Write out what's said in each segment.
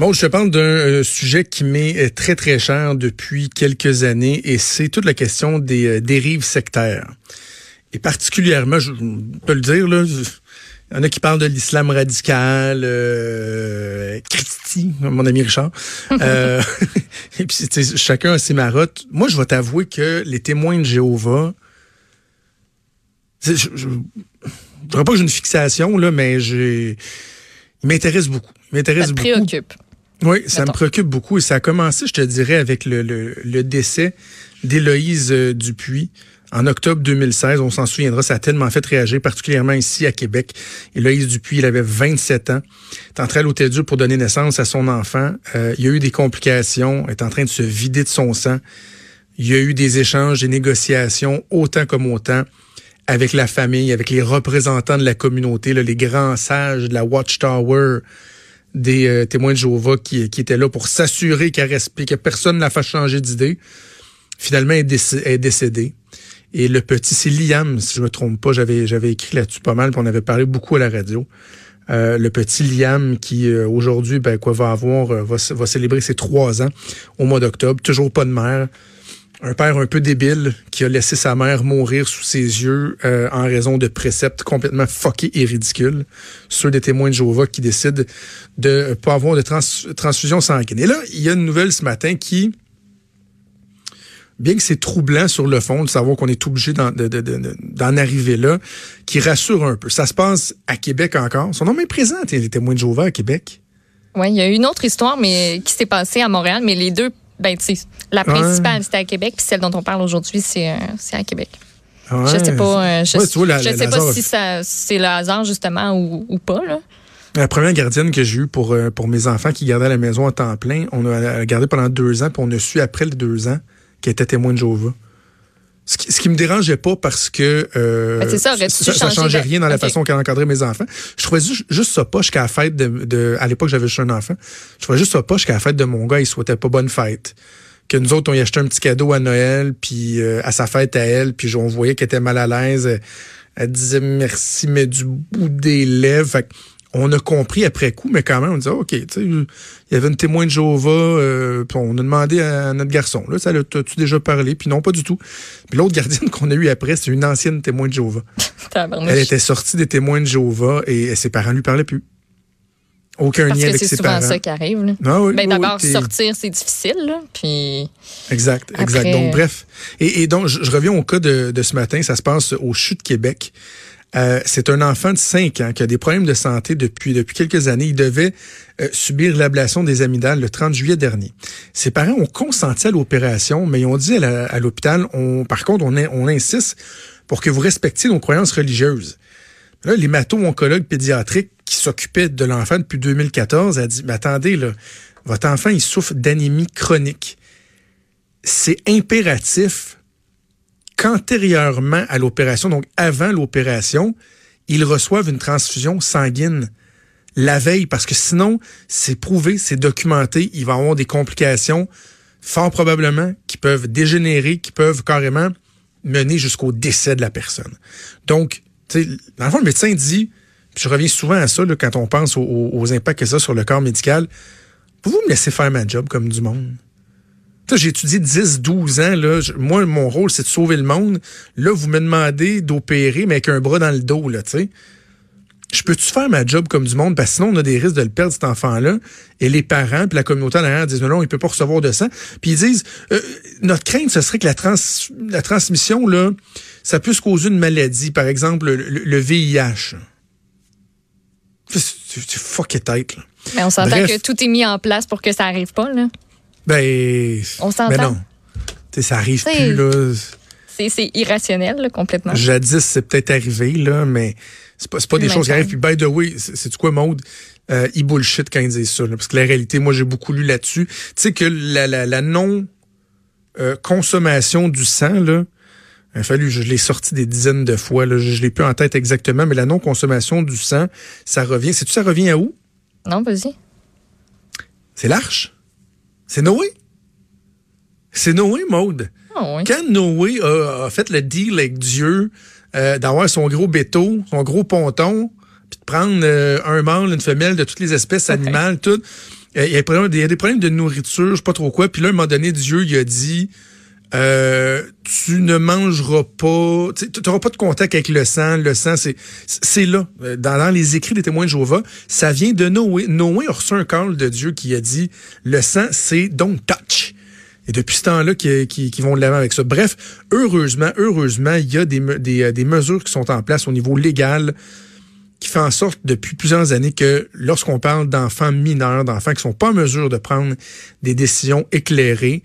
Bon, je te parle d'un euh, sujet qui m'est euh, très très cher depuis quelques années et c'est toute la question des euh, dérives sectaires. Et particulièrement, je peux le dire, là, il y en a qui parlent de l'islam radical, euh, Christy, mon ami Richard. euh, et puis, chacun a ses marottes. Moi, je vais t'avouer que les témoins de Jéhovah, je, je, je, dirais pas que j'ai une fixation, là, mais j'ai, il m'intéresse beaucoup. Il m'intéresse beaucoup. préoccupe. Oui, ça me préoccupe beaucoup et ça a commencé, je te dirais, avec le, le, le décès d'Éloïse euh, Dupuis en octobre 2016. On s'en souviendra, ça a tellement fait réagir, particulièrement ici à Québec. Éloïse Dupuis, il avait 27 ans, est entré à l'hôtel Dieu pour donner naissance à son enfant. Euh, il y a eu des complications, est en train de se vider de son sang. Il y a eu des échanges, des négociations, autant comme autant, avec la famille, avec les représentants de la communauté, là, les grands sages de la Watchtower, des euh, témoins de Jéhovah qui, qui étaient là pour s'assurer qu'elle respire, que personne ne la fasse changer d'idée. Finalement, elle est décédée. Et le petit, c'est Liam, si je me trompe pas, j'avais écrit là-dessus pas mal, puis on avait parlé beaucoup à la radio. Euh, le petit Liam qui euh, aujourd'hui, ben quoi, va avoir, va célébrer ses trois ans au mois d'octobre. Toujours pas de mère. Un père un peu débile qui a laissé sa mère mourir sous ses yeux euh, en raison de préceptes complètement fuckés et ridicules. Ceux des témoins de Jéhovah qui décident de pas avoir de trans transfusion sanguine. Et là, il y a une nouvelle ce matin qui, bien que c'est troublant sur le fond de savoir qu'on est obligé d'en, de, de, de, arriver là, qui rassure un peu. Ça se passe à Québec encore. Son nom est présent, les témoins de Jéhovah à Québec. Oui, il y a une autre histoire mais qui s'est passée à Montréal, mais les deux ben, tu sais, la principale, ouais. c'était à Québec, puis celle dont on parle aujourd'hui, c'est euh, à Québec. Ouais. Je sais pas, euh, je, ouais, vois, la, je sais pas si ça, c'est le hasard, justement, ou, ou pas, là. La première gardienne que j'ai eue pour, euh, pour mes enfants qui gardaient à la maison à temps plein, on a gardé pendant deux ans, puis on a su après les deux ans qu'elle était témoin de Jéhovah. Ce qui, ce qui me dérangeait pas parce que euh, ben ça, ça, ça changeait rien dans la okay. façon qu'elle encadrait mes enfants. Je trouvais juste, juste ça poche qu'à la fête de, de à l'époque j'avais juste un enfant. Je trouvais juste ça poche qu'à la fête de mon gars, il souhaitait pas bonne fête. Que nous autres on y acheté un petit cadeau à Noël puis euh, à sa fête à elle, puis on voyait qu'elle était mal à l'aise. Elle, elle disait merci mais du bout des lèvres. Fait on a compris après coup, mais quand même, on disait, OK, tu sais, il y avait une témoin de Jéhovah, euh, puis on a demandé à notre garçon, là, ça t'as-tu déjà parlé? Puis non, pas du tout. Puis l'autre gardienne qu'on a eue après, c'est une ancienne témoin de Jéhovah. Elle était sortie des témoins de Jéhovah et ses parents lui parlaient plus. Aucun Parce lien avec ses ses parents. c'est souvent ça qui arrive. Là. Ah oui, ben, oui, D'abord, oui, sortir, c'est difficile. Là, puis exact, après... exact. Donc, bref. Et, et donc, je, je, reviens au cas de, de ce matin. Ça se passe au CHU de Québec. Euh, c'est un enfant de 5 ans qui a des problèmes de santé depuis, depuis quelques années. Il devait euh, subir l'ablation des amygdales le 30 juillet dernier. Ses parents ont consenti à l'opération, mais ils ont dit à, l'hôpital, on, par contre, on, on insiste pour que vous respectiez nos croyances religieuses. Là, l'hémato-oncologue pédiatrique qui s'occupait de l'enfant depuis 2014 a dit, mais attendez, là, votre enfant, il souffre d'anémie chronique. C'est impératif qu'antérieurement à l'opération, donc avant l'opération, ils reçoivent une transfusion sanguine la veille, parce que sinon, c'est prouvé, c'est documenté, il va avoir des complications, fort probablement, qui peuvent dégénérer, qui peuvent carrément mener jusqu'au décès de la personne. Donc, dans le fond, le médecin dit, puis je reviens souvent à ça quand on pense aux, aux impacts que ça sur le corps médical, pouvez-vous me laisser faire ma job comme du monde? J'ai étudié 10, 12 ans. Là. Moi, mon rôle, c'est de sauver le monde. Là, vous me demandez d'opérer, mais avec un bras dans le dos, là, tu sais. Je peux-tu faire ma job comme du monde? Parce que sinon, on a des risques de le perdre, cet enfant-là. Et les parents, puis la communauté en arrière disent, non, non, il peut pas recevoir de sang. Puis ils disent, euh, notre crainte, ce serait que la, trans la transmission, là, ça puisse causer une maladie. Par exemple, le, le VIH. C'est fuck it tête, là. Mais on s'entend que tout est mis en place pour que ça arrive pas, là. Ben, on s'entend? Mais non. T'sais, ça arrive plus, là. C'est irrationnel, là, complètement. Jadis, c'est peut-être arrivé, là, mais c'est pas, pas des choses qui arrivent. Puis, by the way, c'est quoi, Maude? euh, ils bullshit quand ils disent ça. parce que la réalité, moi, j'ai beaucoup lu là-dessus. Tu sais que la, la, la non-consommation du sang, là, il a fallu, je l'ai sorti des dizaines de fois, là, je, je l'ai plus en tête exactement, mais la non-consommation du sang, ça revient. Sais-tu, ça revient à où? Non, vas-y. C'est l'arche? C'est Noé. C'est Noé, Maude. Oh, oui. Quand Noé a, fait le deal avec Dieu euh, d'avoir son gros béton, son gros ponton, puis de prendre euh, un mâle, une femelle de toutes les espèces animales, tout. Euh, il y, a des, problèmes de nourriture, je sais pas trop quoi. Puis là, à un moment donné, Dieu, il a dit, euh, tu ne mangeras pas, tu n'auras pas de contact avec le sang. Le sang, c'est c'est là. Dans, dans, les écrits des témoins de Jéhovah, ça vient de Noé. Noé a reçu un call de Dieu qui a dit, le sang, c'est don't touch. Et depuis ce temps-là, qui, vont de l'avant avec ça. Bref, heureusement, heureusement, il y a des, des, mesures qui sont en place au niveau légal qui fait en sorte depuis plusieurs années que lorsqu'on parle d'enfants mineurs, d'enfants qui sont pas en mesure de prendre des décisions éclairées,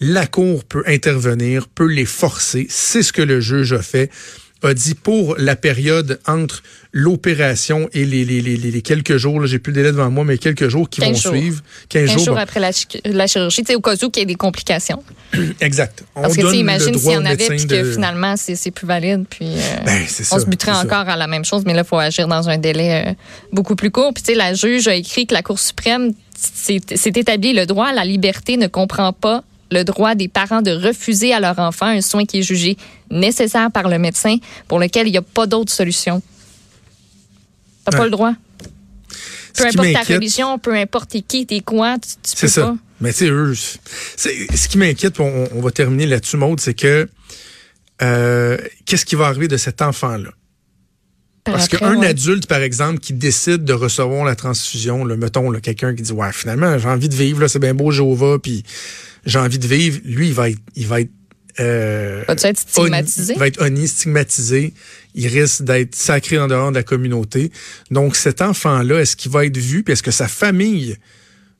la Cour peut intervenir, peut les forcer. C'est ce que le juge a fait a dit pour la période entre l'opération et les, les, les, les, quelques jours, j'ai plus le délai devant moi, mais quelques jours qui vont suivre. 15, jours, après la, la chirurgie, au cas où il y ait des complications. exact. On Parce que tu imagines s'il y en avait puis que finalement c'est plus valide, puis euh, ben, on se buterait encore à la même chose, mais là il faut agir dans un délai euh, beaucoup plus court. Puis tu sais, la juge a écrit que la Cour suprême s'est établi le droit à la liberté ne comprend pas le droit des parents de refuser à leur enfant un soin qui est jugé nécessaire par le médecin pour lequel il n'y a pas d'autre solution. T'as pas le droit. Peu importe ta religion, peu importe qui, t'es quoi, tu, peux ça. pas. Mais tu sais, ce qui m'inquiète, on, on, va terminer là-dessus, Maude, c'est que euh, qu'est-ce qui va arriver de cet enfant-là? Parce qu'un adulte, par exemple, qui décide de recevoir la transfusion, le mettons, quelqu'un qui dit Ouais, finalement, j'ai envie de vivre, c'est bien beau Jéhovah, puis j'ai envie de vivre, lui, il va être, il va être euh, être stigmatisé? il va être honni, stigmatisé. Il risque d'être sacré en dehors de la communauté. Donc, cet enfant-là, est-ce qu'il va être vu? Puis est-ce que sa famille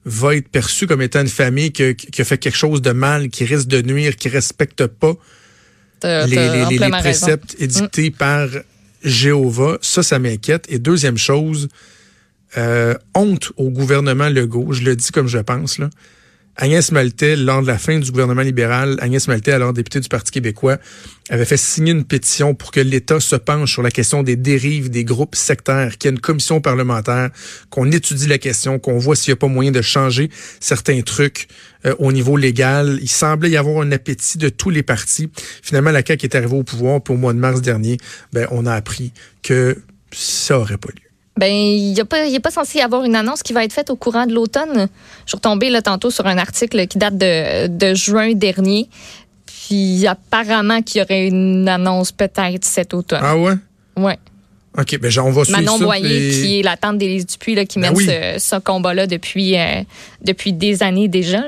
va être perçue comme étant une famille qui, qui a fait quelque chose de mal, qui risque de nuire, qui respecte pas les, les, préceptes édictés mm. par Jéhovah? Ça, ça m'inquiète. Et deuxième chose, euh, honte au gouvernement Legault. Je le dis comme je pense, là. Agnès Maltais, lors de la fin du gouvernement libéral, Agnès Maltais, alors députée du Parti québécois, avait fait signer une pétition pour que l'État se penche sur la question des dérives des groupes sectaires, qu'il y ait une commission parlementaire, qu'on étudie la question, qu'on voit s'il n'y a pas moyen de changer certains trucs euh, au niveau légal. Il semblait y avoir un appétit de tous les partis. Finalement, la CAQ est arrivée au pouvoir, puis au mois de mars dernier, ben, on a appris que ça aurait pas lieu. Ben, il n'est pas, pas censé y avoir une annonce qui va être faite au courant de l'automne. Je suis retombée là, tantôt sur un article qui date de, de juin dernier. Puis apparemment qu'il y aurait une annonce peut-être cet automne. Ah ouais? Ouais. OK, ben on va suivre Manon Boyer, qui est la tante d'Élise Dupuis, là, qui ben mène ce, ce combat-là depuis, euh, depuis des années déjà.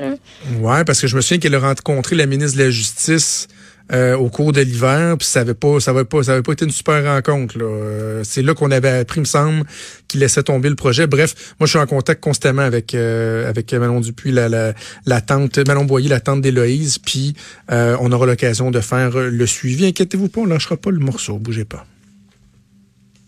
Oui, parce que je me souviens qu'elle a rencontré la ministre de la Justice euh, au cours de l'hiver, puis ça avait pas, ça avait pas, ça avait pas été une super rencontre. Euh, c'est là qu'on avait appris, me semble, qu'il laissait tomber le projet. Bref, moi je suis en contact constamment avec euh, avec Manon Dupuis, la, la, la tante, Manon Boyer, la tante d'Éloïse, puis on aura l'occasion de faire le suivi. Inquiétez-vous pas, on lâchera pas le morceau, bougez pas.